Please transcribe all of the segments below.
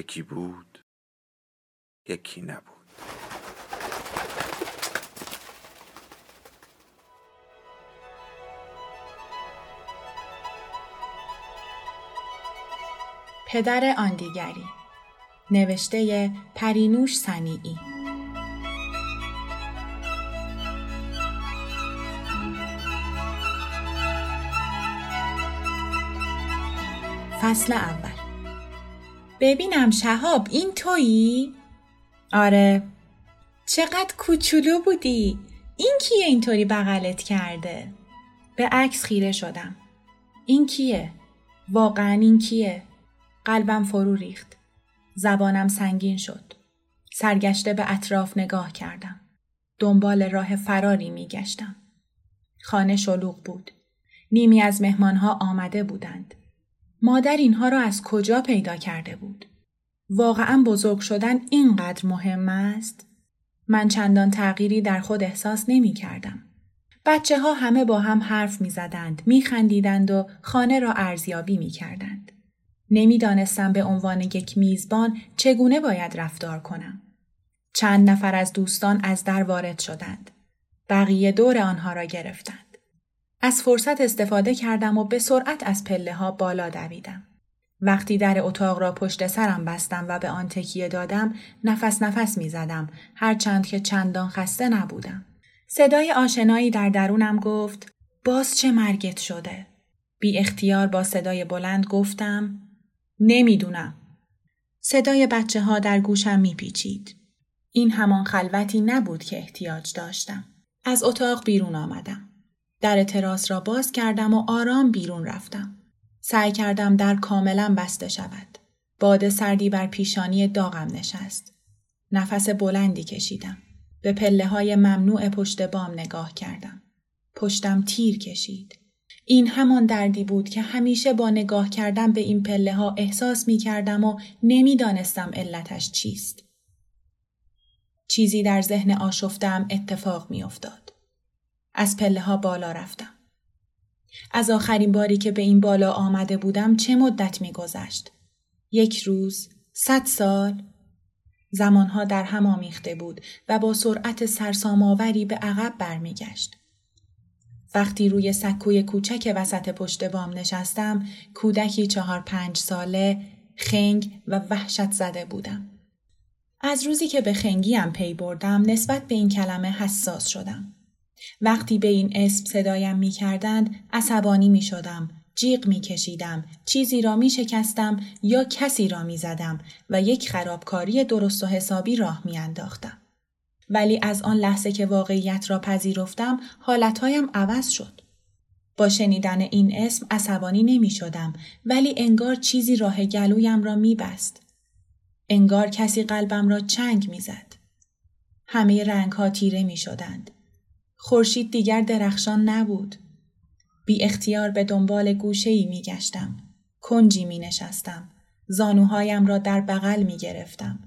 یکی بود یکی نبود. پدر آن دیگری نوشته پرینوش سنیعی فصل اول ببینم شهاب این تویی؟ آره چقدر کوچولو بودی؟ این کیه اینطوری بغلت کرده؟ به عکس خیره شدم. این کیه؟ واقعا این کیه؟ قلبم فرو ریخت. زبانم سنگین شد. سرگشته به اطراف نگاه کردم. دنبال راه فراری می گشتم. خانه شلوغ بود. نیمی از مهمانها آمده بودند. مادر اینها را از کجا پیدا کرده بود؟ واقعا بزرگ شدن اینقدر مهم است؟ من چندان تغییری در خود احساس نمی کردم. بچه ها همه با هم حرف می زدند، می خندیدند و خانه را ارزیابی می کردند. نمی‌دانستم به عنوان یک میزبان چگونه باید رفتار کنم. چند نفر از دوستان از در وارد شدند. بقیه دور آنها را گرفتند. از فرصت استفاده کردم و به سرعت از پله ها بالا دویدم. وقتی در اتاق را پشت سرم بستم و به آن تکیه دادم نفس نفس می زدم هرچند که چندان خسته نبودم. صدای آشنایی در درونم گفت باز چه مرگت شده؟ بی اختیار با صدای بلند گفتم نمی‌دونم. صدای بچه ها در گوشم میپیچید. این همان خلوتی نبود که احتیاج داشتم. از اتاق بیرون آمدم. در تراس را باز کردم و آرام بیرون رفتم. سعی کردم در کاملا بسته شود. باد سردی بر پیشانی داغم نشست. نفس بلندی کشیدم. به پله های ممنوع پشت بام نگاه کردم. پشتم تیر کشید. این همان دردی بود که همیشه با نگاه کردم به این پله ها احساس می کردم و نمی‌دانستم علتش چیست. چیزی در ذهن آشفتم اتفاق می افتاد. از پله ها بالا رفتم. از آخرین باری که به این بالا آمده بودم چه مدت می گذشت؟ یک روز؟ صد سال؟ زمانها در هم آمیخته بود و با سرعت سرسامآوری به عقب برمیگشت. وقتی روی سکوی کوچک وسط پشت بام نشستم، کودکی چهار پنج ساله، خنگ و وحشت زده بودم. از روزی که به خنگیم پی بردم نسبت به این کلمه حساس شدم. وقتی به این اسم صدایم می کردند عصبانی می شدم. جیغ می کشیدم. چیزی را می شکستم یا کسی را می زدم و یک خرابکاری درست و حسابی راه می انداختم. ولی از آن لحظه که واقعیت را پذیرفتم حالتهایم عوض شد. با شنیدن این اسم عصبانی نمی شدم ولی انگار چیزی راه گلویم را می بست. انگار کسی قلبم را چنگ می زد. همه رنگ ها تیره می شدند. خورشید دیگر درخشان نبود. بی اختیار به دنبال گوشه ای می گشتم. کنجی می نشستم. زانوهایم را در بغل می گرفتم.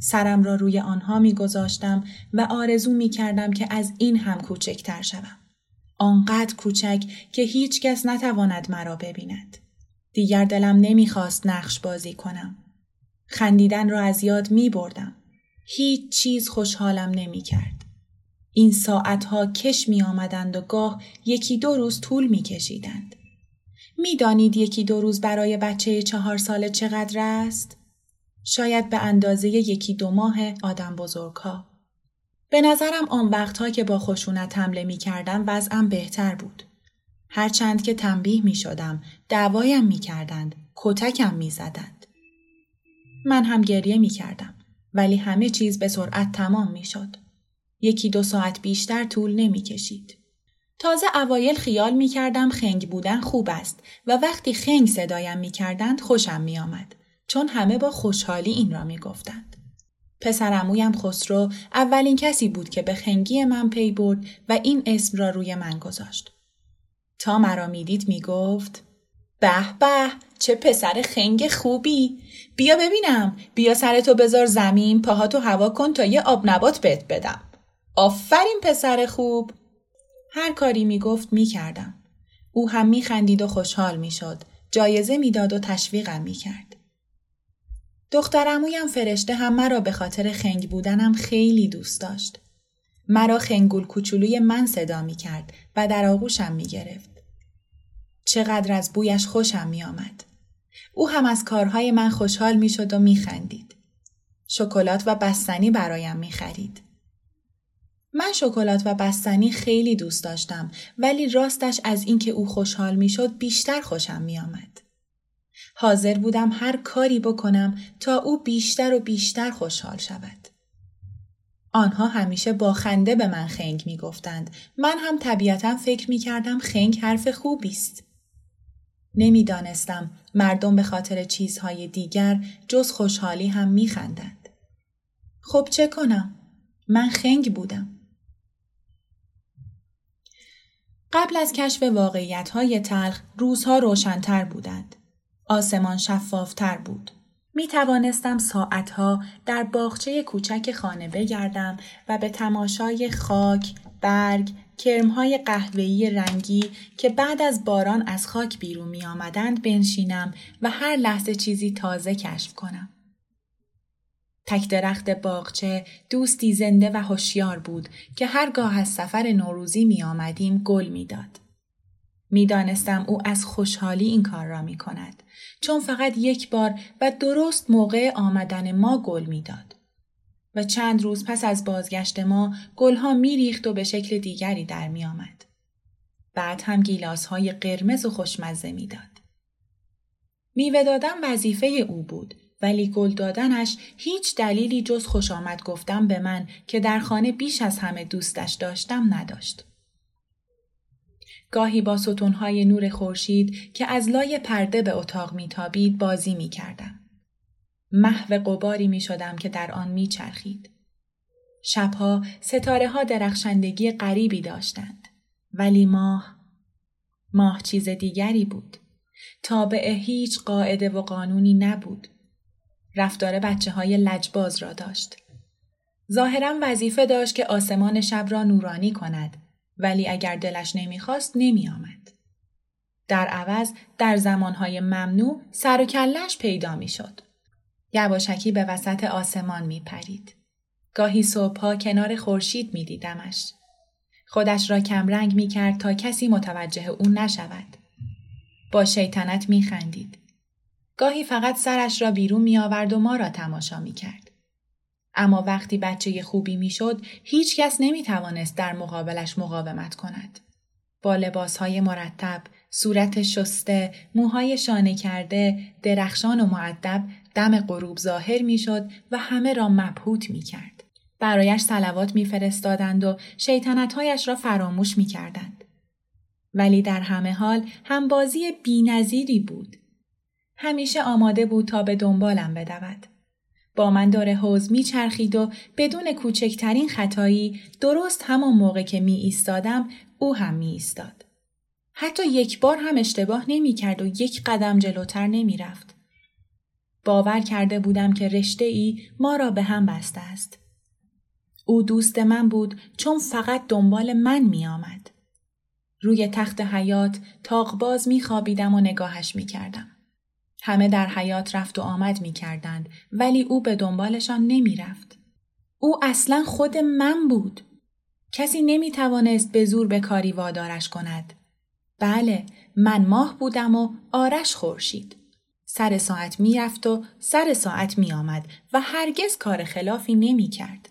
سرم را روی آنها می گذاشتم و آرزو می کردم که از این هم کوچکتر شوم. آنقدر کوچک که هیچ کس نتواند مرا ببیند. دیگر دلم نمی‌خواست نقش بازی کنم. خندیدن را از یاد می بردم. هیچ چیز خوشحالم نمی کرد. این ساعتها کش می آمدند و گاه یکی دو روز طول می کشیدند. می دانید یکی دو روز برای بچه چهار ساله چقدر است؟ شاید به اندازه یکی دو ماه آدم بزرگها. به نظرم آن وقتها که با خشونت حمله می کردم وضعم بهتر بود. هرچند که تنبیه می شدم، دعوایم می کردند، کتکم می زدند. من هم گریه می کردم. ولی همه چیز به سرعت تمام می شد. یکی دو ساعت بیشتر طول نمی کشید. تازه اوایل خیال می کردم خنگ بودن خوب است و وقتی خنگ صدایم می کردند خوشم می آمد. چون همه با خوشحالی این را می گفتند. پسرمویم خسرو اولین کسی بود که به خنگی من پی برد و این اسم را روی من گذاشت. تا مرا می‌دید می گفت به به چه پسر خنگ خوبی بیا ببینم بیا سرتو بذار زمین پاهاتو هوا کن تا یه آب نبات بهت بدم آفرین پسر خوب هر کاری می‌گفت می‌کردم او هم میخندید و خوشحال می‌شد جایزه می‌داد و تشویقم می‌کرد دخترمویم فرشته هم مرا به خاطر خنگ بودنم خیلی دوست داشت مرا خنگول کوچولوی من صدا می‌کرد و در آغوشم می‌گرفت چقدر از بویش خوشم می آمد. او هم از کارهای من خوشحال می شد و می خندید. شکلات و بستنی برایم می خرید. من شکلات و بستنی خیلی دوست داشتم ولی راستش از اینکه او خوشحال می شد بیشتر خوشم می آمد. حاضر بودم هر کاری بکنم تا او بیشتر و بیشتر خوشحال شود. آنها همیشه با خنده به من خنگ می گفتند. من هم طبیعتا فکر می کردم خنگ حرف خوبی است. نمی‌دانستم مردم به خاطر چیزهای دیگر جز خوشحالی هم میخندند. خب چه کنم؟ من خنگ بودم. قبل از کشف واقعیت های تلخ روزها روشنتر بودند. آسمان شفافتر بود. می توانستم ساعتها در باغچه کوچک خانه بگردم و به تماشای خاک، برگ، کرمهای قهوه‌ای رنگی که بعد از باران از خاک بیرون می آمدند بنشینم و هر لحظه چیزی تازه کشف کنم. تک درخت باغچه دوستی زنده و هوشیار بود که هرگاه از سفر نوروزی می آمدیم گل می داد. می دانستم او از خوشحالی این کار را می کند چون فقط یک بار و درست موقع آمدن ما گل می داد. و چند روز پس از بازگشت ما گلها میریخت و به شکل دیگری در می آمد. بعد هم گیلاس های قرمز و خوشمزه می‌داد. میوه دادن وظیفه او بود ولی گل دادنش هیچ دلیلی جز خوش آمد گفتم به من که در خانه بیش از همه دوستش داشتم نداشت. گاهی با ستونهای نور خورشید که از لای پرده به اتاق میتابید بازی می‌کردم. محو قباری می شدم که در آن می چرخید. شبها ستاره ها درخشندگی غریبی داشتند. ولی ماه ماه چیز دیگری بود. تابع هیچ قاعده و قانونی نبود. رفتار بچه های لجباز را داشت. ظاهرا وظیفه داشت که آسمان شب را نورانی کند ولی اگر دلش نمی‌خواست نمی آمد. در عوض در زمانهای ممنوع سر و کلش پیدا می شد. یواشکی به وسط آسمان می پرید. گاهی صبحها کنار خورشید می دیدمش. خودش را کمرنگ می کرد تا کسی متوجه او نشود. با شیطنت می خندید. گاهی فقط سرش را بیرون می آورد و ما را تماشا می کرد. اما وقتی بچه خوبی می شد هیچ کس نمی توانست در مقابلش مقاومت کند. با لباس های مرتب، صورت شسته، موهای شانه کرده، درخشان و معدب دم غروب ظاهر می‌شد و همه را مبهوت می کرد. برایش سلوات میفرستادند و شیطنتهایش را فراموش می کردند. ولی در همه حال هم بازی بینظیری بود. همیشه آماده بود تا به دنبالم بدود. با من داره حوز می چرخید و بدون کوچکترین خطایی درست همان موقع که می ایستادم او هم می ایستاد. حتی یک بار هم اشتباه نمی کرد و یک قدم جلوتر نمی رفت. باور کرده بودم که رشته ای ما را به هم بسته است. او دوست من بود چون فقط دنبال من می آمد. روی تخت حیات تاقباز می خوابیدم و نگاهش می کردم. همه در حیات رفت و آمد می کردند ولی او به دنبالشان نمی رفت. او اصلا خود من بود. کسی نمی توانست به زور به کاری وادارش کند. بله من ماه بودم و آرش خورشید. سر ساعت می‌رفت و سر ساعت می آمد و هرگز کار خلافی نمی کرد.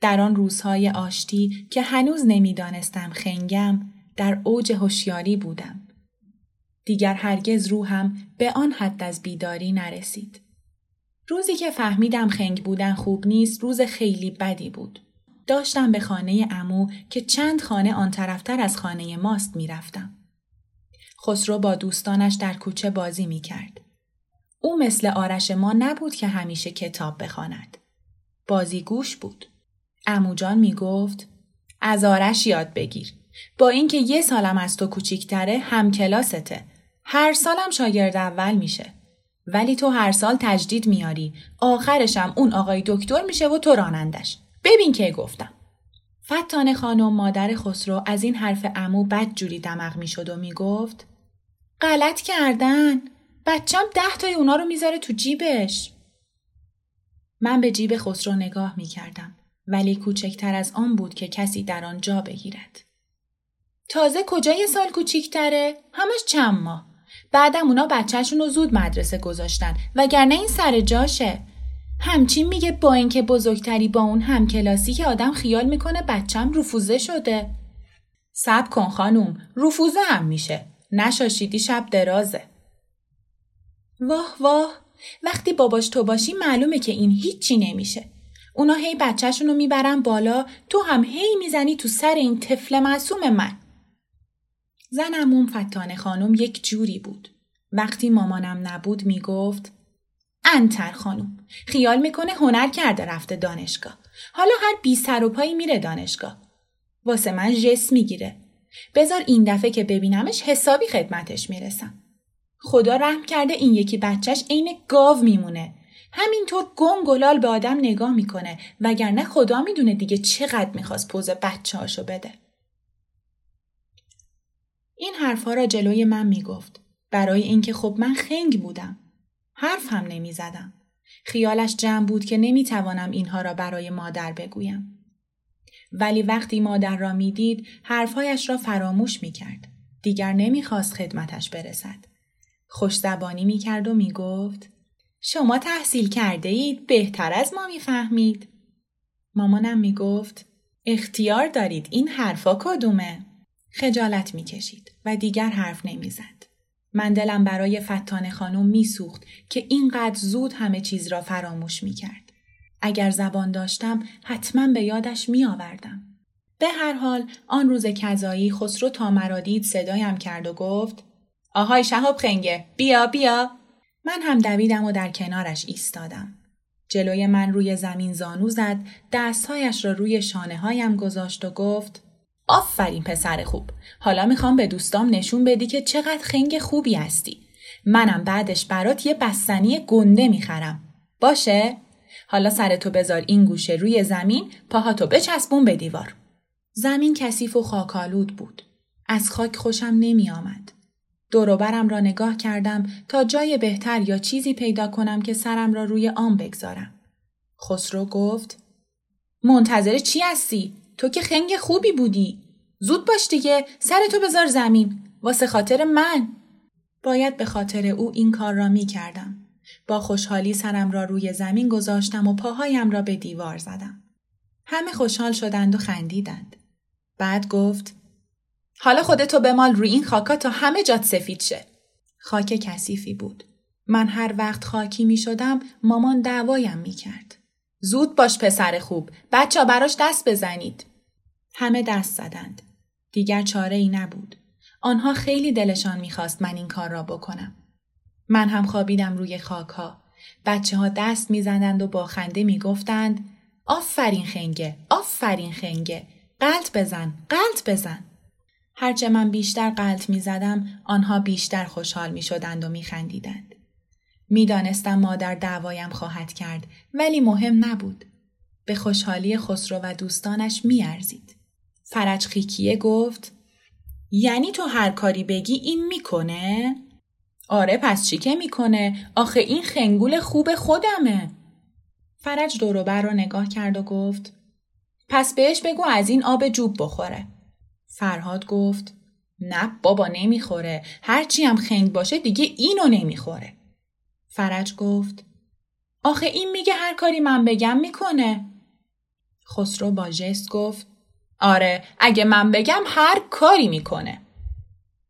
در آن روزهای آشتی که هنوز نمی‌دانستم خنگم در اوج هوشیاری بودم. دیگر هرگز روحم به آن حد از بیداری نرسید. روزی که فهمیدم خنگ بودن خوب نیست روز خیلی بدی بود. داشتم به خانه امو که چند خانه آن طرفتر از خانه ماست می‌رفتم. خسرو با دوستانش در کوچه بازی می کرد. او مثل آرش ما نبود که همیشه کتاب بخواند. بازی گوش بود. اموجان می گفت از آرش یاد بگیر. با اینکه یه سالم از تو کوچیکتره هم کلاسته. هر سالم شاگرد اول میشه. ولی تو هر سال تجدید میاری. آخرشم اون آقای دکتر میشه و تو رانندش. ببین که گفتم. فتانه خانم مادر خسرو از این حرف امو بد جوری دمغ می‌شد و می‌گفت غلط کردن. بچم ده تای اونا رو می‌ذاره تو جیبش. من به جیب خسرو نگاه می‌کردم. ولی کوچکتر از آن بود که کسی در آن جا بگیرد. تازه کجای سال کوچیکتره؟ همش چند ماه. بعدم اونا بچهشون رو زود مدرسه گذاشتن وگرنه این سر جاشه. همچین میگه با اینکه بزرگتری با اون همکلاسی که آدم خیال می‌کنه بچم رفوزه شده. سب کن خانوم رفوزه هم میشه. نشاشیدی شب درازه. واه واه وقتی باباش تو باشی معلومه که این هیچی نمیشه. اونا هی بچهشون رو می‌برن بالا تو هم هی می‌زنی تو سر این طفل معصوم من. زن اموم فتانه خانم یک جوری بود. وقتی مامانم نبود می‌گفت انتر خانم خیال می‌کنه هنر کرده رفته دانشگاه. حالا هر بی سر و پایی میره دانشگاه. واسه من جس می‌گیره. بذار این دفعه که ببینمش حسابی خدمتش می‌رسم. خدا رحم کرده این یکی بچهش عین گاو میمونه. همینطور گنگ به آدم نگاه می‌کنه وگرنه خدا می‌دونه دیگه چقدر می‌خواست پوز بچه هاشو بده. این حرفها را جلوی من می‌گفت. برای اینکه خب من خنگ بودم. حرف هم نمی‌زدم. خیالش جمع بود که نمی‌توانم اینها را برای مادر بگویم. ولی وقتی مادر را می‌دید حرفهایش را فراموش می‌کرد. دیگر نمی‌خواست خدمتش برسد. خوش زبانی می‌کرد و می‌گفت شما تحصیل کرده اید بهتر از ما می‌فهمید. مامانم می‌گفت اختیار دارید این حرفا کدومه؟ خجالت می‌کشید و دیگر حرف نمی‌زد. من دلم برای فتان خانم میسوخت که اینقدر زود همه چیز را فراموش می‌کرد. اگر زبان داشتم حتما به یادش میآوردم. به هر حال آن روز کذایی خسرو تا مرا دید صدایم کرد و گفت آهای شهاب خنگه بیا بیا من هم دویدم و در کنارش ایستادم. جلوی من روی زمین زانو زد، دستهایش را روی شانه هایم گذاشت و گفت آفرین پسر خوب. حالا می‌خوام به دوستام نشون بدی که چقدر خنگ خوبی هستی. منم بعدش برات یه بستنی گنده می‌خرم. باشه؟ حالا سرتو بذار این گوشه روی زمین پاهاتو بچسبون به دیوار. زمین کثیف و خاکالود بود. از خاک خوشم نمی آمد. دوروبرم را نگاه کردم تا جای بهتر یا چیزی پیدا کنم که سرم را روی آن بگذارم. خسرو گفت منتظر چی هستی؟ تو که خنگ خوبی بودی. زود باش دیگه سرتو بذار زمین. واسه خاطر من. باید به خاطر او این کار را می کردم. با خوشحالی سرم را روی زمین گذاشتم و پاهایم را به دیوار زدم. همه خوشحال شدند و خندیدند. بعد گفت حالا خودتو بمال روی این خاکا تا همه جات سفید شه. خاک کثیفی بود. من هر وقت خاکی می شدم مامان دعوایم می کرد. زود باش پسر خوب. بچه براش دست بزنید. همه دست زدند. دیگر چاره ای نبود. آنها خیلی دلشان می‌خواست من این کار را بکنم. من هم خوابیدم روی خاک ها. بچه ها دست می‌زنند و با خنده می‌گفتند آفرین خنگه، آفرین خنگه، قلط بزن، قلط بزن. هرچه من بیشتر قلط می زدم آنها بیشتر خوشحال می شدند و می خندیدند. می دانستم مادر دعوایم خواهد کرد ولی مهم نبود. به خوشحالی خسرو و دوستانش می ارزید. فرج خیکیه گفت یعنی تو هر کاری بگی این می‌کنه؟ آره پس چی که می‌کنه؟ آخه این خنگول خوب خودمه. فرج دوروبر رو نگاه کرد و گفت پس بهش بگو از این آب جوب بخوره. فرهاد گفت نه بابا نمی‌خوره هرچی هم خنگ باشه دیگه اینو نمی‌خوره فرج گفت آخه این میگه هر کاری من بگم می‌کنه خسرو با جست گفت آره اگه من بگم هر کاری می‌کنه.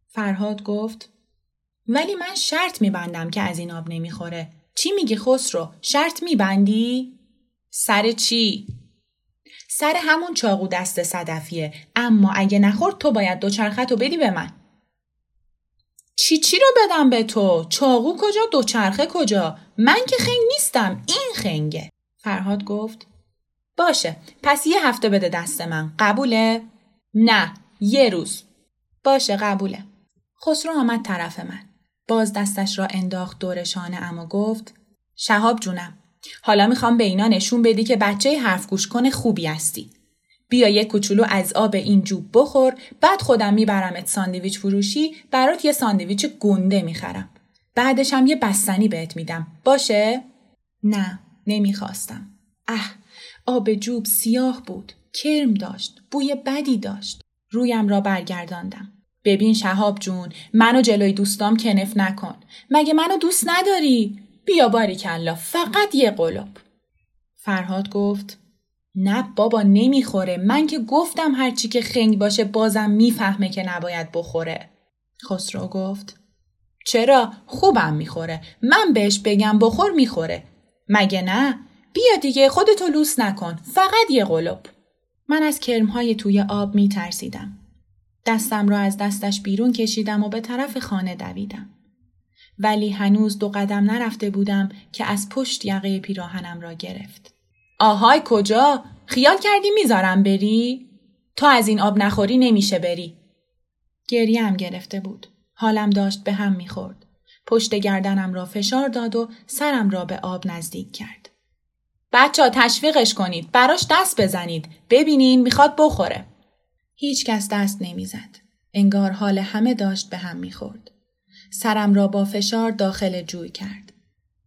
فرهاد گفت ولی من شرط میبندم که از این آب نمی‌خوره. چی میگی خسرو؟ شرط میبندی؟ سر چی؟ سر همون چاقو دست صدفیه. اما اگه نخورد تو باید دوچرخت رو بدی به من. چی چی رو بدم به تو؟ چاقو کجا؟ دوچرخه کجا؟ من که خنگ نیستم این خنگه. فرهاد گفت باشه پس یه هفته بده دست من قبوله؟ نه یه روز باشه قبوله خسرو آمد طرف من باز دستش را انداخت دور شانه اما گفت شهاب جونم حالا می‌خوام به اینا نشون بدی که بچه حرف گوش کنه خوبی هستی. بیا یک کوچولو از آب این جوب بخور بعد خودم میبرمت ساندویچ فروشی برات یه ساندویچ گنده می‌خرم. بعدش هم یه بستنی بهت میدم. باشه؟ نه نمی‌خواستم. اه آب جوب سیاه بود. کرم داشت. بوی بدی داشت. رویم را برگرداندم. ببین شهاب جون منو جلوی دوستام کنف نکن. مگه منو دوست نداری؟ بیا باری کلا فقط یه قلوب. فرهاد گفت نه بابا نمی‌خوره من که گفتم هرچی که خنگ باشه بازم می‌فهمه که نباید بخوره. خسرو گفت چرا خوبم می‌خوره من بهش بگم بخور می‌خوره مگه نه بیا دیگه خودتو لوس نکن فقط یه قلوب من از کرمهای توی آب میترسیدم دستم را از دستش بیرون کشیدم و به طرف خانه دویدم ولی هنوز دو قدم نرفته بودم که از پشت یقه پیراهنم را گرفت. آهای کجا؟ خیال کردی می‌ذارم بری؟ تا از این آب نخوری نمیشه بری. گریم گرفته بود. حالم داشت به هم می‌خورد. پشت گردنم را فشار داد و سرم را به آب نزدیک کرد. بچه ها تشویقش کنید. براش دست بزنید. ببینین می‌خواد بخوره. هیچ کس دست نمی‌زد. انگار حال همه داشت به هم می‌خورد. سرم را با فشار داخل جوی کرد.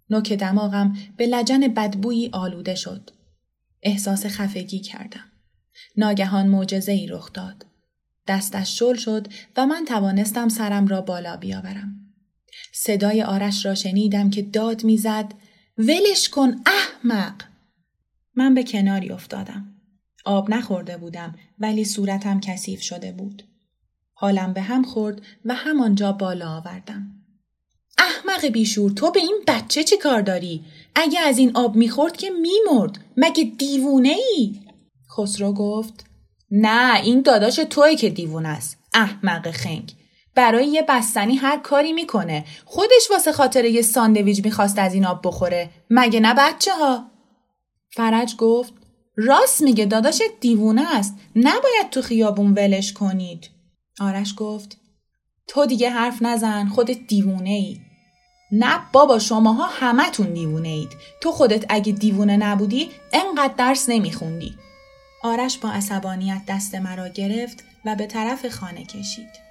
نوک دماغم به لجن بدبویی آلوده شد. احساس خفگی کردم. ناگهان معجزه ای رخ داد. دستش شل شد و من توانستم سرم را بالا بیاورم. صدای آرش را شنیدم که داد می‌زد ولش کن احمق من به کناری افتادم آب نخورده بودم ولی صورتم کثیف شده بود حالم به هم خورد و همانجا بالا آوردم. احمق بیشور تو به این بچه چی کار داری؟ اگه از این آب می‌خورد که میمرد مگه دیوونه ای؟ خسرو گفت نه این داداش توی که دیوونه است احمق خنگ برای یه بستنی هر کاری می‌کنه خودش واسه خاطر یه ساندویج می‌خواست از این آب بخوره مگه نه بچه ها؟ فرج گفت راست میگه داداش دیوونه است نباید تو خیابون ولش کنید آرش گفت تو دیگه حرف نزن خودت دیوونه ای. نه بابا شماها همتون دیوونه اید. تو خودت اگه دیوونه نبودی انقدر درس نمیخوندی. آرش با عصبانیت دست مرا گرفت و به طرف خانه کشید.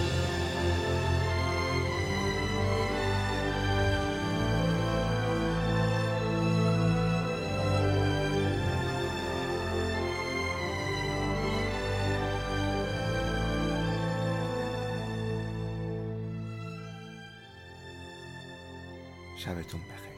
شبتون بخیر.